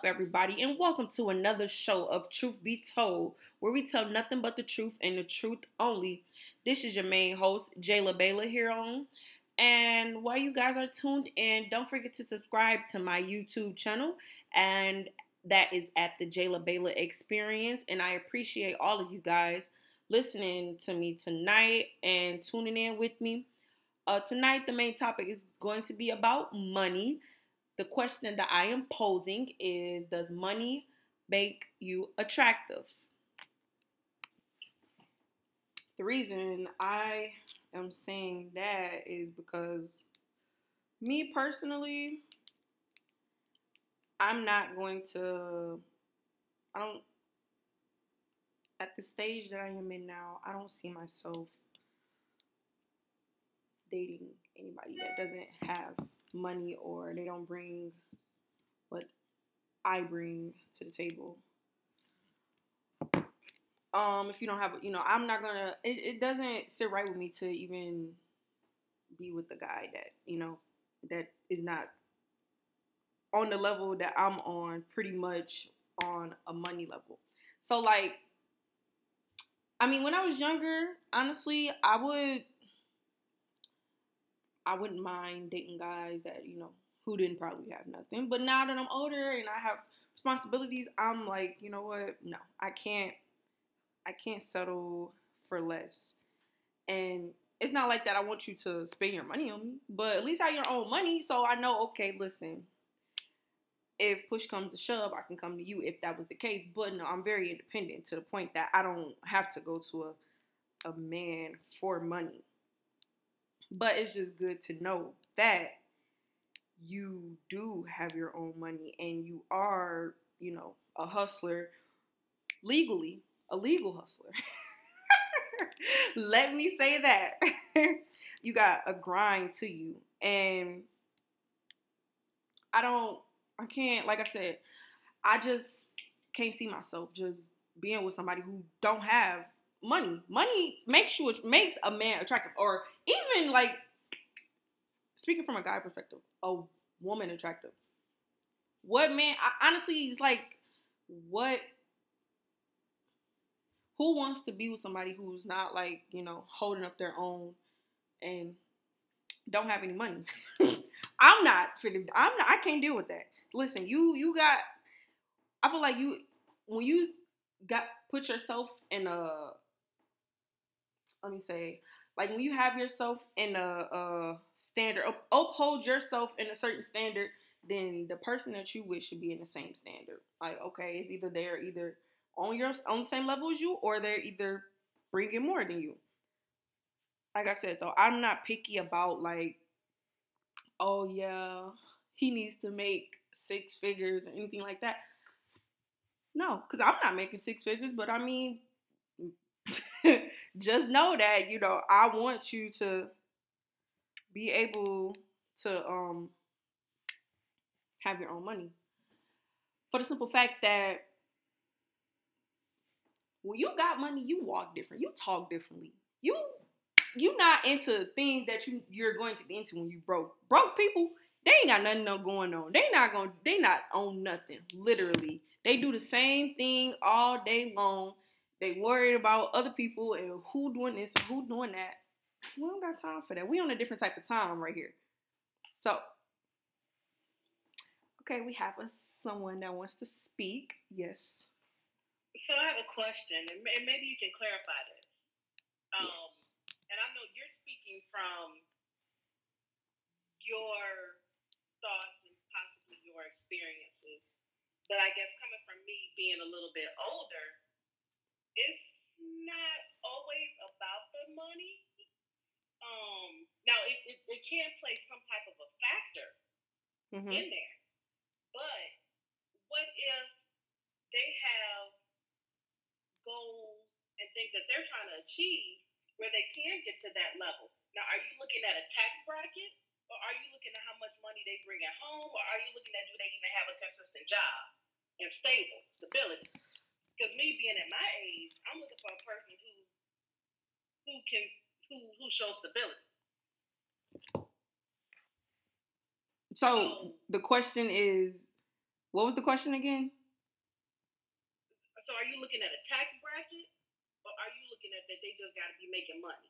up, everybody, and welcome to another show of Truth Be Told, where we tell nothing but the truth and the truth only. This is your main host, Jayla Bayla, here on. And while you guys are tuned in, don't forget to subscribe to my YouTube channel, and that is at the Jayla Bayla Experience. And I appreciate all of you guys listening to me tonight and tuning in with me. Uh, tonight, the main topic is going to be about money the question that I am posing is Does money make you attractive? The reason I am saying that is because me personally, I'm not going to, I don't, at the stage that I am in now, I don't see myself dating anybody that doesn't have money or they don't bring what I bring to the table. Um, if you don't have, you know, I'm not gonna. It, it doesn't sit right with me to even be with the guy that you know that is not on the level that I'm on, pretty much on a money level. So like, I mean, when I was younger, honestly, I would I wouldn't mind dating guys that, you know, who didn't probably have nothing. But now that I'm older and I have responsibilities, I'm like, you know what? No, I can't I can't settle for less. And it's not like that I want you to spend your money on me, but at least have your own money so I know, okay, listen, if push comes to shove, I can come to you if that was the case. But no, I'm very independent to the point that I don't have to go to a a man for money. But it's just good to know that you do have your own money and you are, you know, a hustler legally, a legal hustler. Let me say that. you got a grind to you. And I don't, I can't, like I said, I just can't see myself just being with somebody who don't have money. Money makes you makes a man attractive, or even like speaking from a guy perspective, a woman attractive. What man? I, honestly, it's like what. Who wants to be with somebody who's not like you know holding up their own and don't have any money? I'm not I'm not. I can't deal with that. Listen, you you got. I feel like you when you got put yourself in a let me say, like when you have yourself in a, a standard, up, uphold yourself in a certain standard, then the person that you with should be in the same standard. Like, okay, it's either they're either on your on the same level as you, or they're either bringing more than you. Like I said though, I'm not picky about like, oh yeah, he needs to make six figures or anything like that. No, because I'm not making six figures, but I mean, just know that you know I want you to be able to um have your own money for the simple fact that when you got money you walk different you talk differently. You you not into things that you you're going to be into when you broke. Broke people they ain't got nothing no going on. They not gonna they not own nothing literally. They do the same thing all day long they worried about other people and who doing this and who doing that. We don't got time for that. We on a different type of time right here. So, okay, we have a someone that wants to speak. Yes. So I have a question, and maybe you can clarify this. Um, yes. And I know you're speaking from your thoughts and possibly your experiences, but I guess coming from me being a little bit older, it's not always about the money. Um, now it, it, it can play some type of a factor mm-hmm. in there, but what if they have goals and things that they're trying to achieve where they can get to that level? Now, are you looking at a tax bracket, or are you looking at how much money they bring at home, or are you looking at do they even have a consistent job and stable stability? Because me being at my age, I'm looking for a person who who can who who shows stability. So the question is, What was the question again? So are you looking at a tax bracket, or are you looking at that they just got to be making money?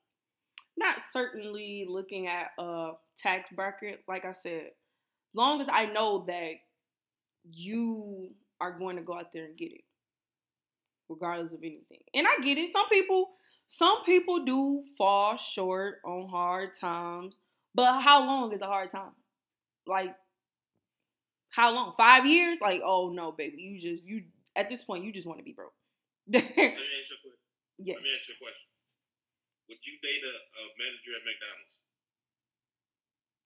Not certainly looking at a tax bracket. Like I said, long as I know that you are going to go out there and get it, regardless of anything. And I get it. Some people, some people do fall short on hard times. But how long is a hard time? Like how long? Five years? Like, oh no, baby, you just you at this point you just want to be broke. Let me ask you a question. Yeah. Let me ask you a question. Would you date a, a manager at McDonald's?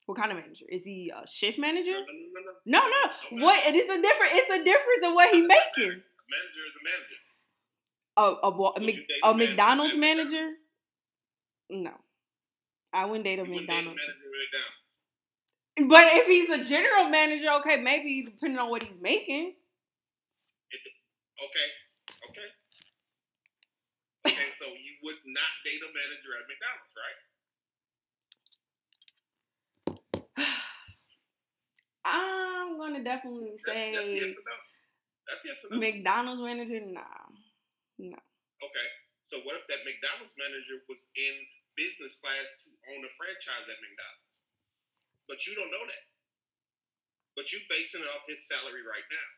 What kind of manager? Is he a shift manager? No, no, no, no. No, no. What? It is a different. It's a difference in what he making. A manager is a manager. A a, a, Mc, a manager McDonald's manager? No, I wouldn't date a You date McDonald's. manager. But if he's a general manager, okay, maybe depending on what he's making. Okay. Okay. Okay, so you would not date a manager at McDonald's, right? I'm gonna definitely That's, say that's yes or no. That's yes or no. McDonald's manager. Nah, no. Okay. So what if that McDonald's manager was in business class to own a franchise at McDonald's? But you don't know that. But you basing it off his salary right now.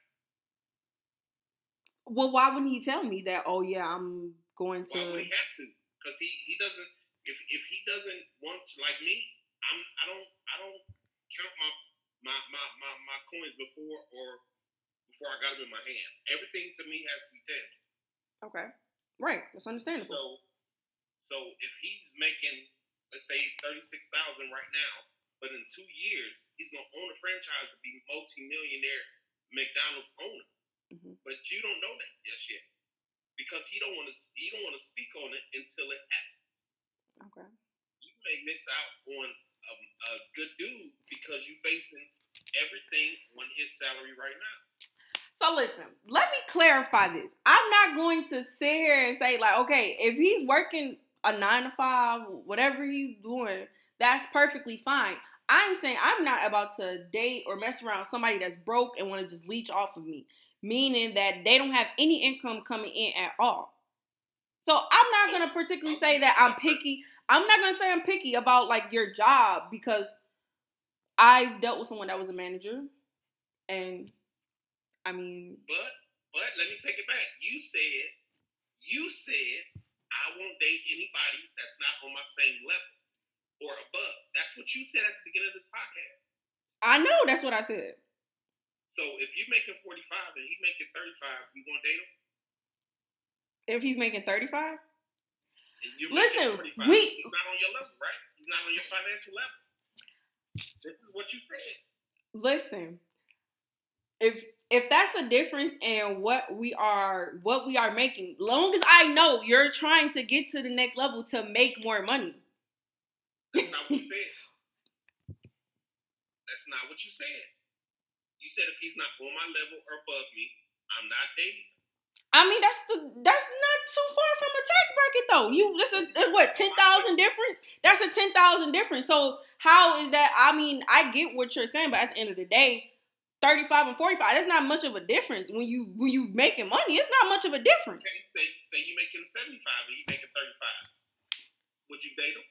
Well, why wouldn't he tell me that? Oh yeah, I'm going Why would to. he have to? Because he, he doesn't if if he doesn't want to like me, I'm I don't I don't count my my my my, my coins before or before I got them in my hand. Everything to me has to be tangible. Okay, right. That's understandable. So, so if he's making, let's say, thirty six thousand right now, but in two years he's gonna own a franchise to be multi millionaire McDonald's owner. Mhm. But you don't know that just yet because he don't want to. He don't want to speak on it until it happens. okay. You may miss out on a, a good dude because you're basing everything on his salary right now. So listen, let me clarify this. I'm not going to sit here and say like, okay, if he's working a nine to five, whatever he's doing, that's perfectly fine. I'm saying I'm not about to date or mess around with somebody that's broke and want to just leech off of me, meaning that they don't have any income coming in at all. So I'm not gonna particularly say that I'm picky. I'm not gonna say I'm picky about like your job because I've dealt with someone that was a manager, and I mean, But but let me take it back. You said you said I won't date anybody that's not on my same level or above. That's what you said at the beginning of this podcast. I know that's what I said. So if you're making 45 and he's making 35, you gonna date him? If he's making 35, you're Listen, we- he's not on your level, right? He's not on your financial level. This is what you said. listen. If if that's a difference in what we are what we are making, long as I know you're trying to get to the next level to make more money. That's not what you said. That's not what you said. You said if he's not on my level or above me, I'm not dating. I mean that's the that's not too far from a tax bracket though. You this is what ten thousand difference. That's a ten thousand difference. So how is that? I mean I get what you're saying, but at the end of the day, thirty five and forty five that's not much of a difference when you when you making money. It's not much of a difference. Okay, say say you making 75 and he making 35. Would you date him?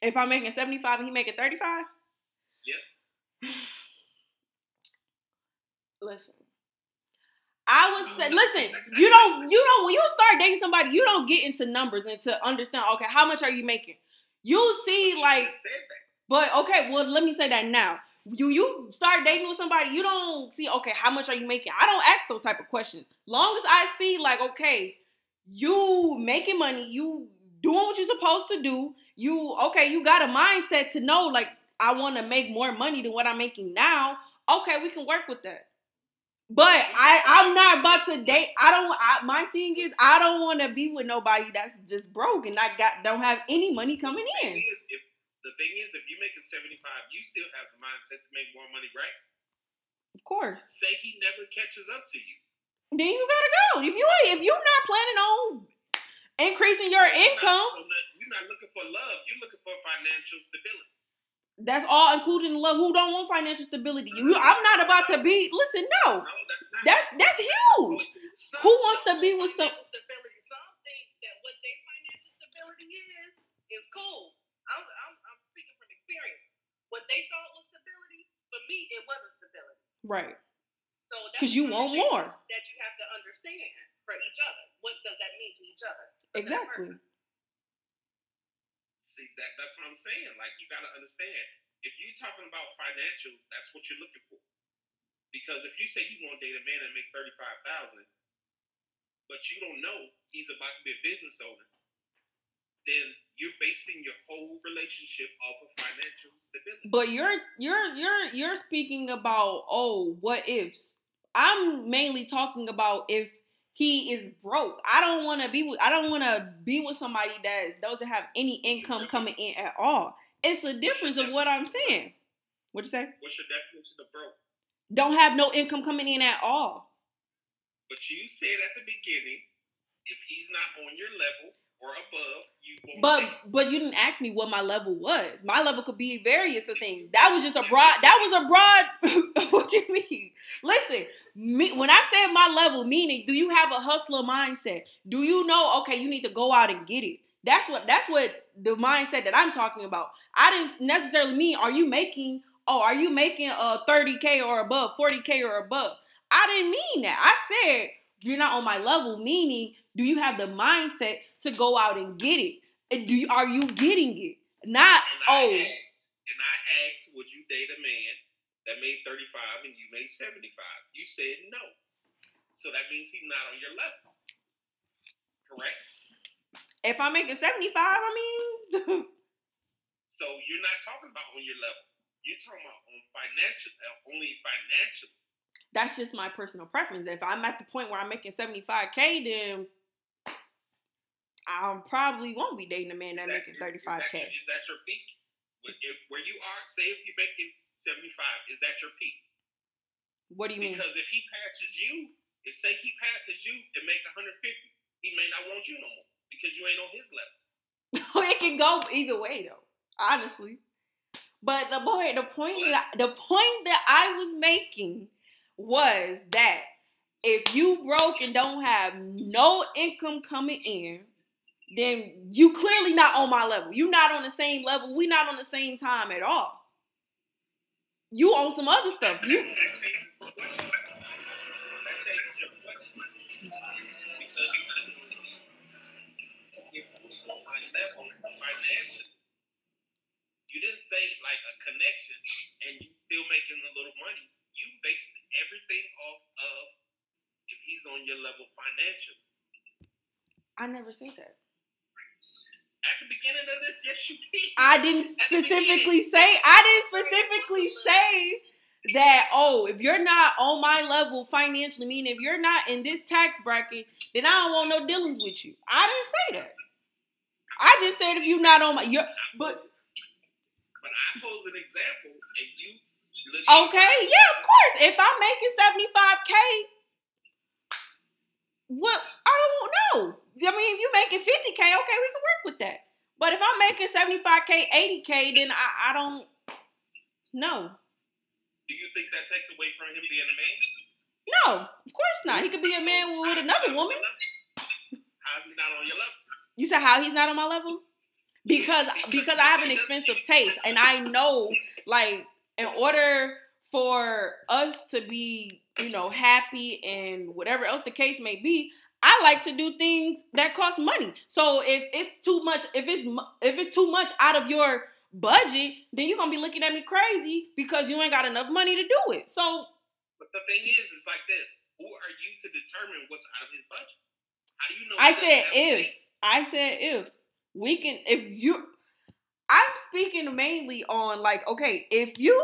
If I'm making seventy five and he making thirty five, Yep. listen. I would oh, say, listen, you don't, you don't, when you start dating somebody, you don't get into numbers and to understand, okay, how much are you making? You see, like, just said that. but okay, well, let me say that now. You you start dating with somebody, you don't see, okay, how much are you making? I don't ask those type of questions. Long as I see, like, okay, you making money, you doing what you're supposed to do. You okay, you got a mindset to know, like, I want to make more money than what I'm making now. Okay, we can work with that. But I I'm not about to date. I don't. I, my thing is I don't want to be with nobody that's just broke and I got don't have any money coming in. if the thing is, if you're making 75, you still have the mindset to make more money, right? Of course. Say he never catches up to you. Then you gotta go. If you ain't, if you're not planning on increasing your You're not- income, so not- you're not looking for love. You're looking for financial stability. That's all including love. Who don't want financial stability? You, I'm not about to be. Listen, no, No, that's not. that's that's huge. Some Who wants to be with some- stability? Some think that what their financial stability is is cool. I'm, I'm, I'm speaking from experience. What they thought was stability, for me, it wasn't stability. Right. So Because you want more. That you have to understand for each other. What does that mean to each other? for that Exactly. See that that's what I'm saying. Like you gotta understand. If you're talking about financial, that's what you're looking for. Because if you say you want to date a man and make thirty five thousand, but you don't know he's about to be a business owner, then you're basing your whole relationship off of financial stability. But you're you're you're you're speaking about oh what ifs. I'm mainly talking about if he is broke. I don't want to be with I don't want to be with somebody that doesn't have any income coming in at all. It's a difference of what I'm saying. What you say? What's your definition of broke? Don't have no income coming in at all. But you said at the beginning, if he's not on your level or above, you. But but you didn't ask me what my level was. My level could be various of things. That was just a broad. That was a broad. what you mean? Listen, me, when I said my level, meaning, do you have a hustler mindset? Do you know? Okay, you need to go out and get it. That's what. That's what the mindset that I'm talking about. I didn't necessarily mean. Are you making? Oh, are you making uh, a 30k or above, 40k or above? I didn't mean that. I said you're not on my level, meaning do you have the mindset to go out and get it? And do you, are you getting it? Not oh, asked, and I asked, would you date a man that made 35 and you made 75? You said no. So that means he's not on your level. Correct? if I'm making 75, I mean, So you're not talking about on your level. You're talking about on financial, uh, only financial. That's just my personal preference. If I'm at the point where I'm making 75k, then I probably won't be dating a man that that- making is- is that 35k. Is that your peak? Where- If, where you are, say if you're making 75, is that your peak? What do you mean? Because if he passes you, if say he passes you and make 150, he may not want you no more because you ain't on his level. it can go either way though, honestly. But the boy, the point that the point that I was making was that if you broke and don't have no income coming in, then you clearly not on my level. You not on the same level. We not on the same time at all. You on some other stuff. You you didn't say like a connection and you still making a little money. You based everything off of if he's on your level financially. I never said that. At the beginning of this, yes, you did. I didn't specifically say I didn't specifically say that oh if you're not on my level financially meaning if you're not in this tax bracket then I don't want no dealings with you. I didn't say that. I just said if you're not on my you're but but I pose an example and you. Okay, yeah, of course. If I'm making 75k what I don't know. I mean if you making 50k, okay, we can work with that. But if I'm making 75k, 80k, then I, I don't know. Do you think that takes away from him being a man? No, of course not. He could be a man with another woman. How's he not on your level? You said how he's not on my level? Because because I have an expensive taste and I know like in order for us to be, you know, happy and whatever else the case may be, I like to do things that cost money. So if it's too much, if it's if it's too much out of your budget, then you're gonna be looking at me crazy because you ain't got enough money to do it. So But the thing is, it's like this. Who are you to determine what's out of his budget? How do you know? I said if. I said if we can, if you, I'm speaking mainly on like, okay, if you,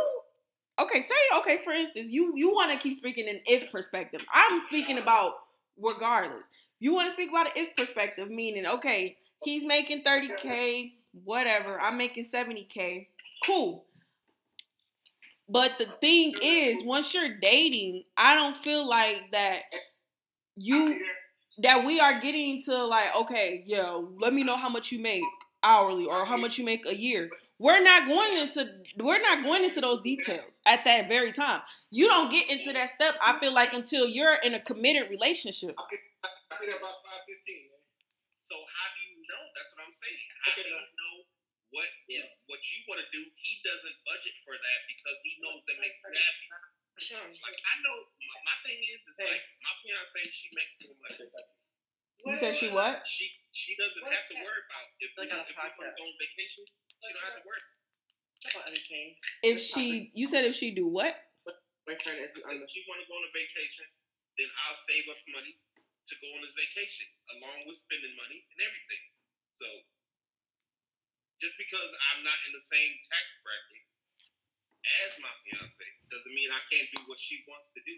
okay, say, okay, for instance, you you want to keep speaking in if perspective. I'm speaking about regardless. You want to speak about an if perspective, meaning, okay, he's making 30k, whatever. I'm making 70k. Cool. But the thing is, once you're dating, I don't feel like that you that we are getting to like, okay, yeah, let me know how much you make. Hourly or how much you make a year. We're not going into we're not going into those details at that very time. You don't get into that step. I feel like until you're in a committed relationship. I get about five fifteen. So how do you know? That's what I'm saying. How do you know what is what you want to do? He doesn't budget for that because he knows that makes you happy. Like I know my, my thing is is like my fiance she makes more money. You said she what? She she doesn't have to worry about if we, if we want to go on vacation. She don't have to worry. If she you said if she do what? My friend isn't said, on if she want to go on a vacation, then I'll save up money to go on this vacation, along with spending money and everything. So, just because I'm not in the same tax bracket as my fiance doesn't mean I can't do what she wants to do.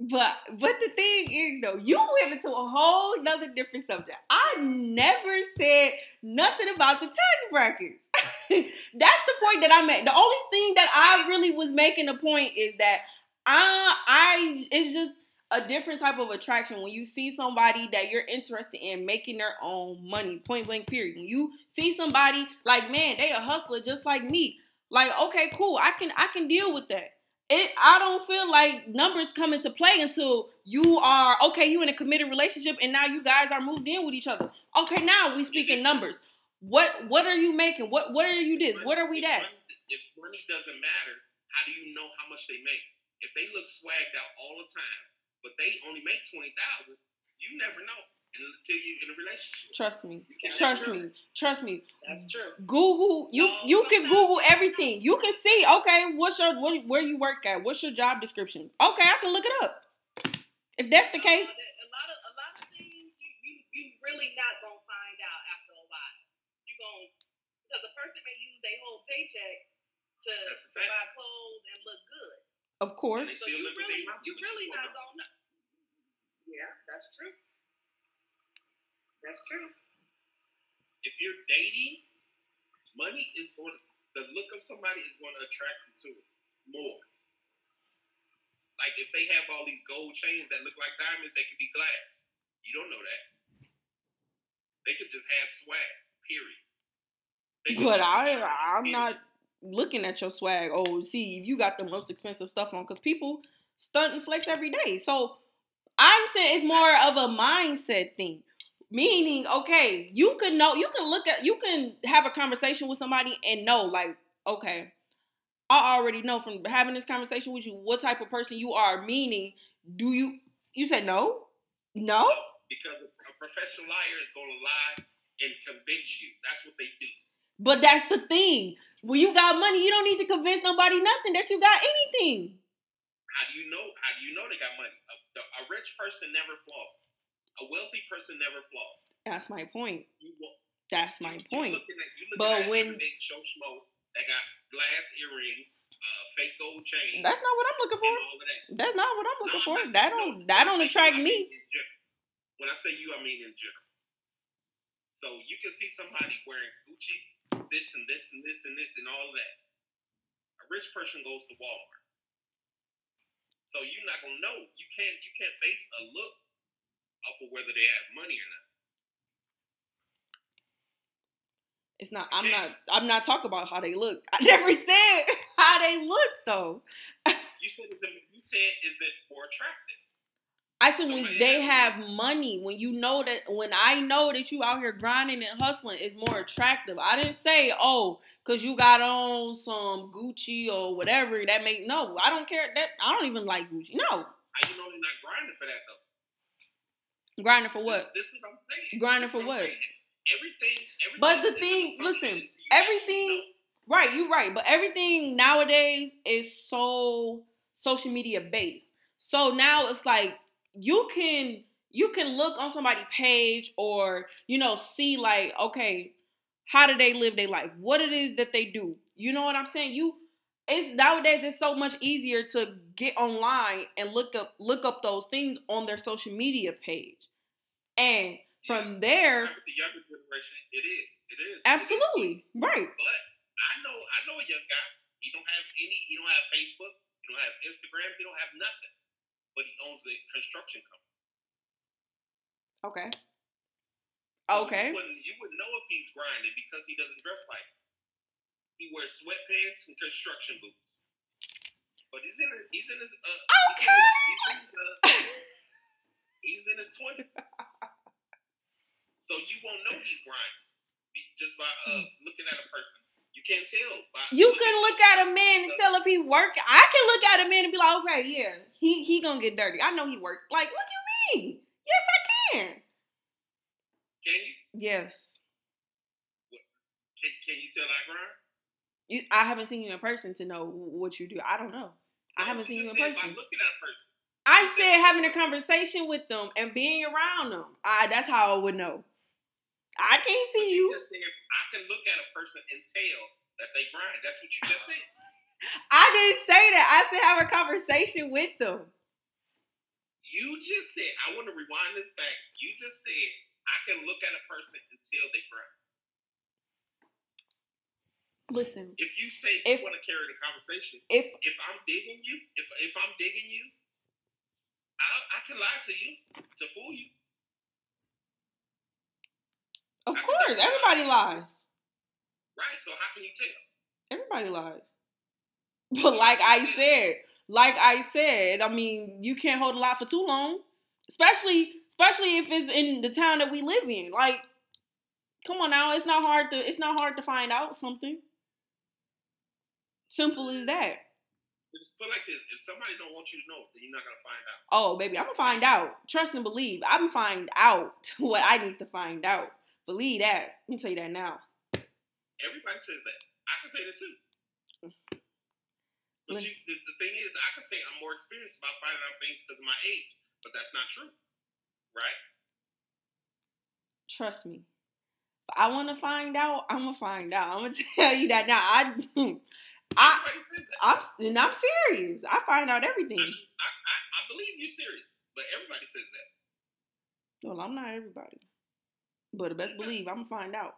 But but the thing is though, you went into a whole nother different subject. I never said nothing about the tax brackets. That's the point that I made. The only thing that I really was making a point is that I I it's just a different type of attraction when you see somebody that you're interested in making their own money. Point blank period. When you see somebody like man, they a hustler just like me. Like okay, cool. I can I can deal with that it I don't feel like numbers come into play until you are okay, you in a committed relationship and now you guys are moved in with each other. Okay, now we speak in numbers. What what are you making? What what are you this? What are we that? If money doesn't matter, how do you know how much they make? If they look swagged out all the time, but they only make twenty thousand, you never know until you're in a relationship. Trust me. Trust me. Trust me. That's true. Google you No, you can Google everything. You can see, okay, what's your what, where you work at? What's your job description? Okay, I can look it up. If that's the case, a lot of a lot of things you you you really not gonna find out after a while. You gonna because a person may use their whole paycheck to, to buy clothes and look good. of course. So you really you really not gonna know. Yeah, that's true. That's true. If you're dating, money is going. to, The look of somebody is going to attract you to it more. Like if they have all these gold chains that look like diamonds, they could be glass. You don't know that. They could just have swag. Period. But I I'm period. not looking at your swag. Oh, see, if you got the most expensive stuff on, because people stunt and flex every day. So I'm saying it's more of a mindset thing. Meaning, okay, you can know, you can look at, you can have a conversation with somebody and know, like, okay, I already know from having this conversation with you what type of person you are. Meaning, do you? You said no, no. because a professional liar is going to lie and convince you. That's what they do. But that's the thing. When you got money, you don't need to convince nobody nothing that you got anything. How do you know? How do you know they got money? A, the, a rich person never flosses. A wealthy person never flosses. That's my point. You That's my you, point. You looking at, But when- Joe Schmo that got glass earrings, uh, fake gold chain. That's not what I'm looking for. that. That's not what I'm No, looking I'm for. That don't no, that don't say you, attract I me. mean in. When I say you, I mean in general. So you can see somebody wearing Gucci, this and this and this and this and all of that. A rich person goes to Walmart. So you're not gonna know. You can't you can't base a look off of whether they have money or not. It's not. I'm not. I'm not talking about how they look. I never said how they look though. You said it's a, you said is it more attractive? I said when they have money, when you know that, when I know that you out here grinding and hustling, is more attractive. I didn't say, oh, cause you got on some Gucci or whatever that make no. I don't care. That I don't even like Gucci. No, How you know they're not grinding for that though? Grinding for what? This, this is what I'm saying. Grinding for what? saying. Everything, everything. But the thing- listen, everything- Right, you're right. But everything nowadays is so social media based. So now it's like you can you can look on somebody's page or you know see like okay how do they live their life what it is that they do you know what i'm saying you it's nowadays it's so much easier to get online and look up look up those things on their social media page and from there the younger generation, it is. It is. It is. absolutely right But I know, I know a young guy. He don't have any. He don't have Facebook. He don't have Instagram. He don't have nothing. But he owns a construction company. okay So Okay. You wouldn't, you wouldn't know if he's grinding because he doesn't dress like. it. He wears sweatpants and construction boots. But he's in he's in his uh Okay. he's in his, uh, he's in his twenties. So you won't know he's grinding just by uh looking at a person. You can't tell by You can look at a man and tell if he work. I can look at a man and be like, okay, yeah, he he gonna get dirty. I know he worked. Like, what do you mean? Yes, I can. Can you? Yes. Can, can you tell I grind? You, I haven't seen you in person to know what you do. I don't know. I haven't seen you in person. Looking at a person. I said having a conversation with them and being around them. I that's how I would know. I can't see you you. just said I can look at a person and tell that they grind. That's what you just said. I didn't say that. I said have a conversation with them. You just said, I want to rewind this back. You just said, I can look at a person and tell they grind. Listen, If you say If- you want to carry the conversation, if if I'm digging you, if if I'm digging you, I I can lie to you to fool you. Of course everybody lies. Right. So how can you tell? Everybody lies. But like I said, like I said, I mean, you can't hold a lot for too long. Especially especially if it's in the town that we live in. Like, come on now, it's not hard to it's not hard to find out something. Simple as that. Just put like this: if somebody don't want you to know, then you're not gonna find out. Oh, baby, I'm gonna find out. Trust and believe. I'm find out what I need to find out. Believe that. Let me tell you that now. Everybody says that. I can say that too. But you, the, the thing is, I can say I'm more experienced about finding out things because of my age, but that's not true, right? Trust me. If I want to find out, I'm gonna find out. I'm gonna tell you that now. I, I, says that. I'm, and I'm serious. I find out everything. I, I, I, I believe you're serious, but everybody says that. Well, I'm not everybody, but the best believe I'm gonna find out.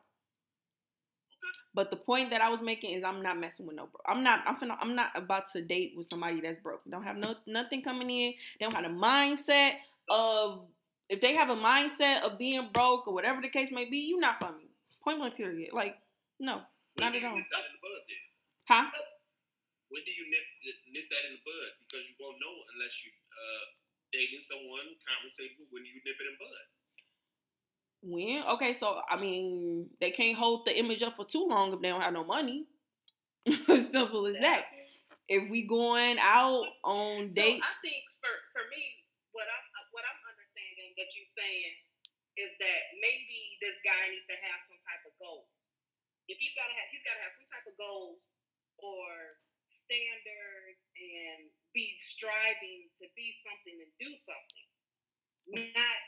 But the point that I was making is I'm not messing with no bro. I'm not. I'm finna, I'm not about to date with somebody that's broke. Don't have no nothing coming in. They don't have a mindset of if they have a mindset of being broke or whatever the case may be. You not for me. Point blank. Period. Like no, not at all. nip that in the bud then? Huh? When do you nip, nip that in the bud? Because you won't know unless you uh dating someone, conversating when you nip it in bud. When? Okay, so I mean, they can't hold the image up for too long if they don't have no money. simple as that. If we going out on So date, I think for for me, what I'm uh, what I'm understanding that you're saying is that maybe this guy needs to have some type of goals. If he's gotta have he's gotta have some type of goals or standards and be striving to be something and do something. Not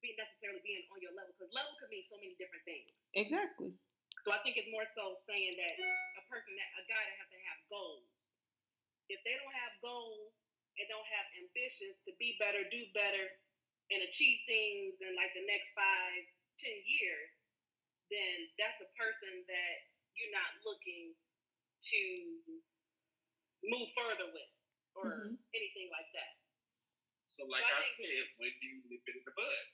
be necessarily being on your level because level could mean so many different things. exactly. So I think it's more so saying that a person that a guy that has to have goals. If they don't have goals and don't have ambitions to be better, do better, and achieve things in like the next five, ten years, then that's a person that you're not looking to move further with or Mhm. anything like that. So like So I I said, when do you nip it in the bud?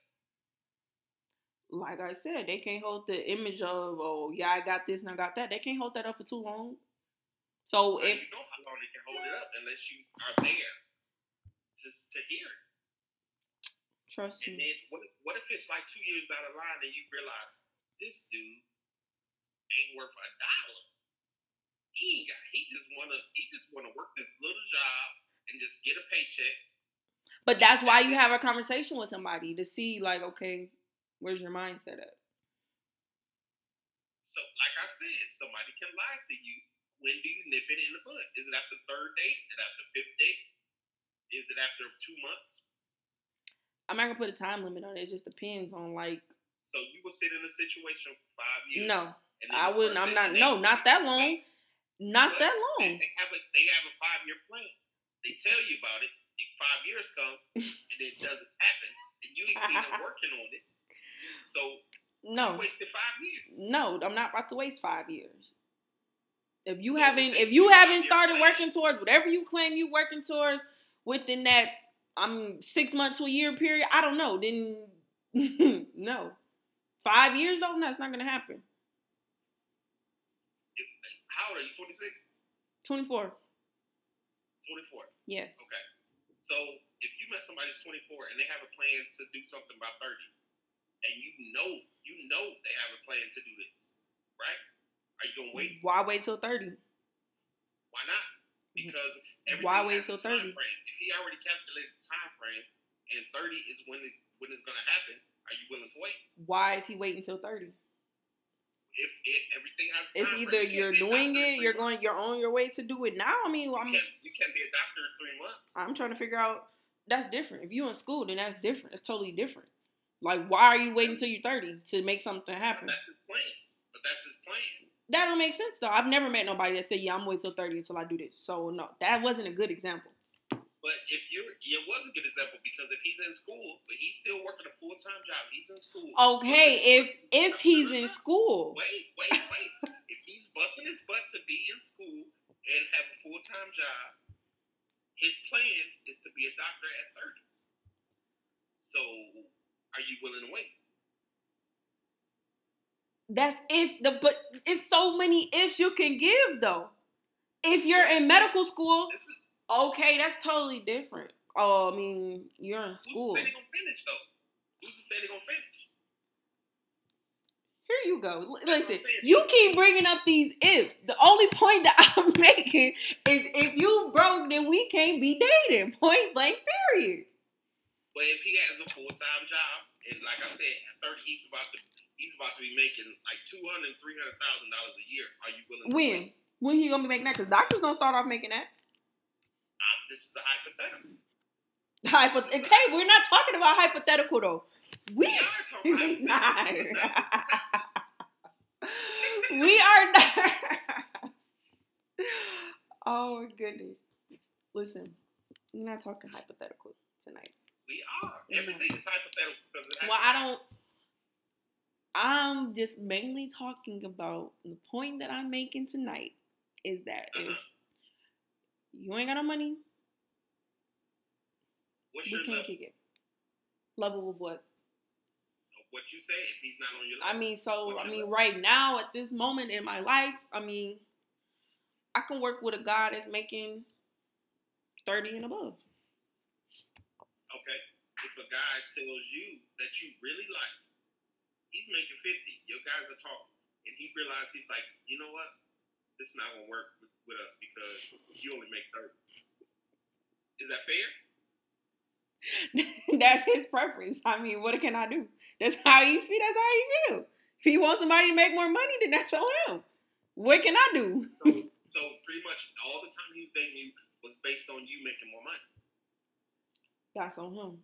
Like I said, they can't hold the image of oh yeah I got this and I got that. They can't hold that up for too long. So if you know how long they can hold it up unless you are there just to hear it. trust And me, then what if, what if it's like two years down the line and you realize this dude ain't worth a dollar? He ain't got. He just wanna. He just wanna work this little job and just get a paycheck. but that's why you it. have a conversation with somebody to see like okay, where's your mindset at? So, like I said, somebody can lie to you. When do you nip it in the bud? Is it after third date? Is it after fifth date? Is it after two months? I'm not gonna put a time limit on it. It just depends on like So you will sit in a situation for five years. no, I wouldn't. I'm not. No, not that long. Not that long. they have a they have a five year plan. They tell you about it. Five years come and it doesn't happen, and you ain't seen them working on it. So No. wasted five years. No, I'm not about to waste five years. If you So haven't, if you haven't started working towards whatever you claim you working towards within that, I'm six months to a year period. I don't know. Then no. Five years though, that's not gonna happen. If, how old are you? 26? 24. 24. Yes. Okay. So if you met somebody who's 24 and they have a plan to do something by 30, and you know you know they have a plan to do this, right? Are you gonna wait? Why wait till 30? Why not? Because Why wait till 30? frame. If he already calculated the time frame and 30 is when it when it's gonna happen, are you willing to wait? Why is he waiting till 30? If it, everything has It's either frame, you you're can't be a doing it, you're going, months. you're on your way to do it now. I mean, You I'm, can't, you can't be a doctor in three months. I'm trying to figure out. That's different. If you're in school, then that's different. It's totally different. Like, why are you waiting till you're 30 to make something But happen? that's his plan. But that's his plan. That don't make sense though. I've never met nobody that said, "Yeah, I'm wait till 30 until I do this." So no, that wasn't a good example. But if you're, it was a good example because if he's in school, but he's still working a full time job, he's in school. Okay, if if he's in school, Wait, wait, wait. if he's busting his butt to be in school and have a full time job, his plan is to be a doctor at 30. So, are you willing to wait? that's if the but it's so many ifs you can give though. If you're in medical school, is okay, that's totally different. Oh, I mean, you're in who's school. to say they're gonna finish though? Who's to say they're gonna finish? Here you go. L- Listen, you keep bringing up these ifs. The only point that I'm making is if you broke, then we can't be dating. Point blank, period. But if he has a full time job, and like I said, at 30, he's about to he's about to be making like two hundred, three hundred thousand dollars a year. Are you willing? to When? wait? When he gonna be making that? Because doctors don't start off making that. Uh, this is a hypothetical. Hypo- okay, we're not talking about hypothetical though. We We are talking we not. we are not. oh my goodness. Listen, we're not talking hypothetical tonight. We are. Everything is hypothetical because Well, I don't. I'm just mainly talking about the point that I'm making tonight is that if Uh-huh. you ain't got no money, What's we can't level? kick it. Level of what? What you say if he's not on your I mean, so What's I mean, level? right now at this moment in my life, I mean, I can work with a guy that's making thirty and above. Okay. If a guy tells you that you really like, he's making 50, your guys are talking, and he realizes he's like, you know what? This is not going to work with, with us because you only make 30. Is that fair? that's his preference. I mean, what can I do? That's how he feel. That's how he feel. If he wants somebody to make more money, then that's on him. What can I do? So, so pretty much all the time he was dating you was based on you making more money. That's on him.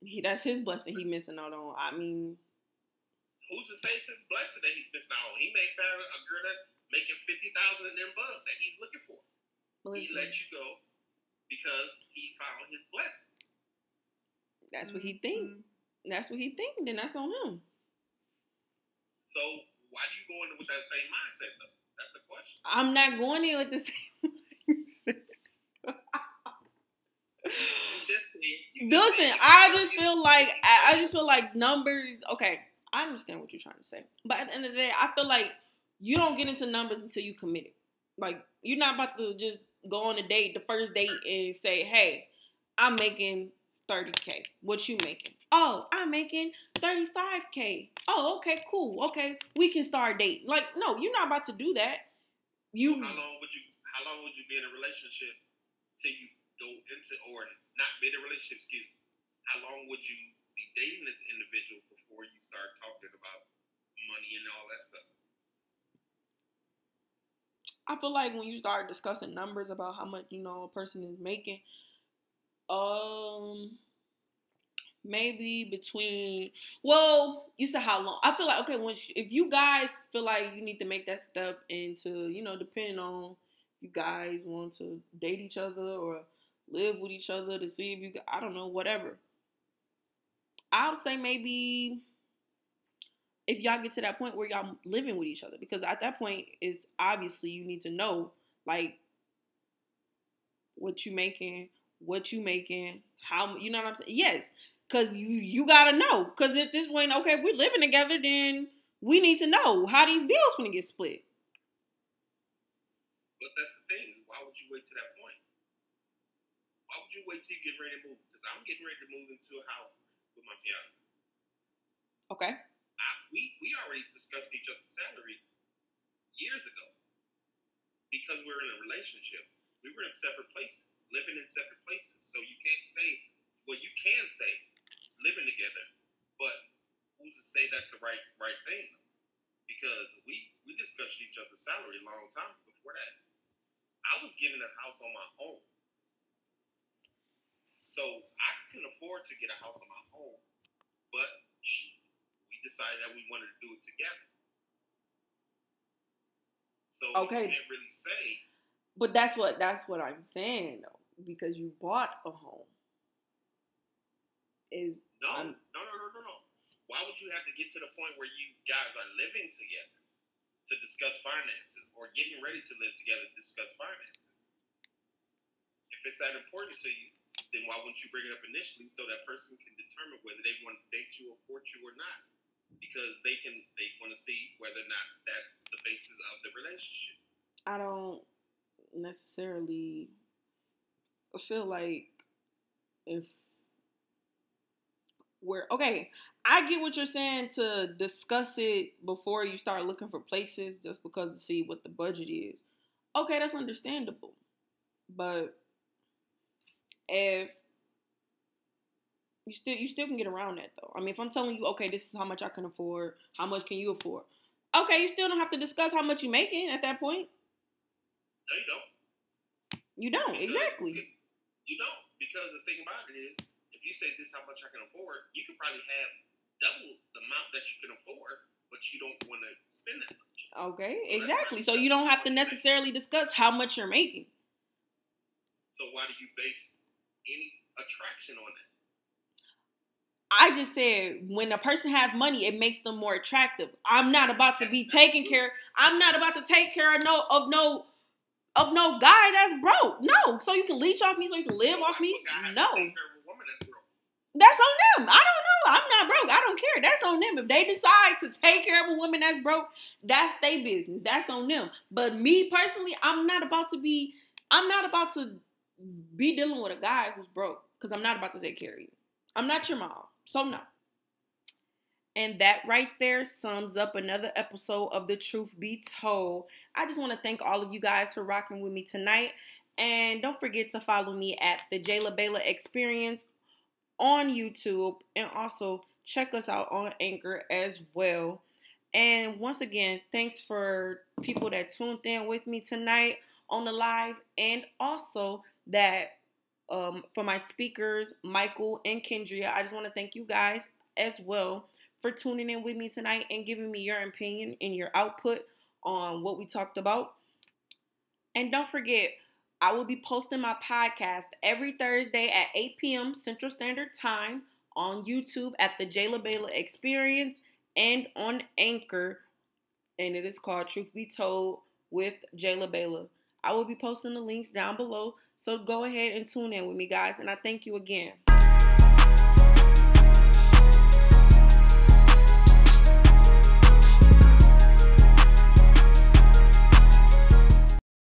He that's his blessing. He missing out on. I mean, Who's to say it's his blessing that he's missing out on? He may find a girl that making 50000 and above that he's looking for. He let you go because he found his blessing. that's what he think. Mm-hmm. That's what he think. Then that's on him. So why do you go in with that same mindset though? That's the question. I'm not going in with the same. You Listen, I just feel like I, I just feel like numbers. Okay, I understand what you're trying to say, but at the end of the day, I feel like you don't get into numbers until you commit it. Like you're not about to just go on a date, the first date, and say, "Hey, I'm making 30k. What you making? Oh, I'm making 35k. Oh, okay, cool. Okay, we can start date. Like, no, you're not about to do that. You So how long would you? How long would you be in a relationship till you go into or not in a relationship? Excuse me. How long would you be dating this individual before you start talking about money and all that stuff? I feel like when you start discussing numbers about how much you know a person is making, um, maybe between well, you said how long? I feel like okay, when sh- if you guys feel like you need to make that step into you know depending on you guys want to date each other or live with each other to see if you I don't know whatever. I would say maybe if y'all get to that point where y'all living with each other because at that point is obviously you need to know like what you making what you making how you know what i'm saying yes Cause you you gotta know. Cause at this point, okay, if we're living together, then we need to know how these bills gonna get split. But that's the thing. Why would you wait to that point? Why would you wait till you get ready to move? Because I'm getting ready to move into a house with my fiance. Okay. I, we we already discussed each other's salary years ago because we're in a relationship. We were in separate places, living in separate places. So you can't say, well, you can say living together, but who's to say that's the right right thing? Because we we discussed each other's salary a long time before that. I was getting a house on my own. So I couldn't afford to get a house on my own, but we decided that we wanted to do it together. So Okay. you can't really say But that's what that's what I'm saying though, because you bought a home. Is no, I'm- no, no, no, no, no. Why would you have to get to the point where you guys are living together to discuss finances or getting ready to live together to discuss finances? If it's that important to you, then why wouldn't you bring it up initially so that person can determine whether they want to date you or court you or not? Because they can they want to see whether or not that's the basis of the relationship. I don't necessarily feel like if we're okay, I get what you're saying to discuss it before you start looking for places just because to see what the budget is. Okay, that's understandable. But if you still you still can get around that though. I mean, if I'm telling you, okay, this is how much I can afford, how much can you afford? Okay, you still don't have to discuss how much you're making at that point. No, you don't. You don't Because- exactly. You don't because the thing about it is, if you say this is how much I can afford, you could probably have double the amount that you can afford, but you don't want to spend that much. Okay, So exactly. So you don't have to discussing how much necessarily discuss how much you're making. So why do you base any attraction on that? I just said when a person has money, it makes them more attractive. I'm not about to be taken care. I'm not about to take care of no of no of no guy that's broke. No, so you can leech off me, so you can live off me. would a guy have to No, take care of a woman that's that's on them. I don't know. I'm not broke. I don't care. That's on them. If they decide to take care of a woman that's broke, that's their business. That's on them. But me personally, I'm not about to be. I'm not about to be dealing with a guy who's broke because I'm not about to take care of you. I'm not your mom, so no. And that right there sums up another episode of The Truth Be Told. I just want to thank all of you guys for rocking with me tonight. And don't forget to follow me at the Jayla Bayla Experience on YouTube and also check us out on Anchor as well. And once again, thanks for people that tuned in with me tonight on the live and also that um, for my speakers, Michael and Kendria. I just want to thank you guys as well for tuning in with me tonight and giving me your opinion and your output on what we talked about. And don't forget, I will be posting my podcast every Thursday at 8 p.m. Central Standard Time on YouTube at the Jayla Bayla Experience and on Anchor. And it is called Truth Be Told with Jayla Bayla. I will be posting the links down below. So go ahead and tune in with me, guys. And I thank you again.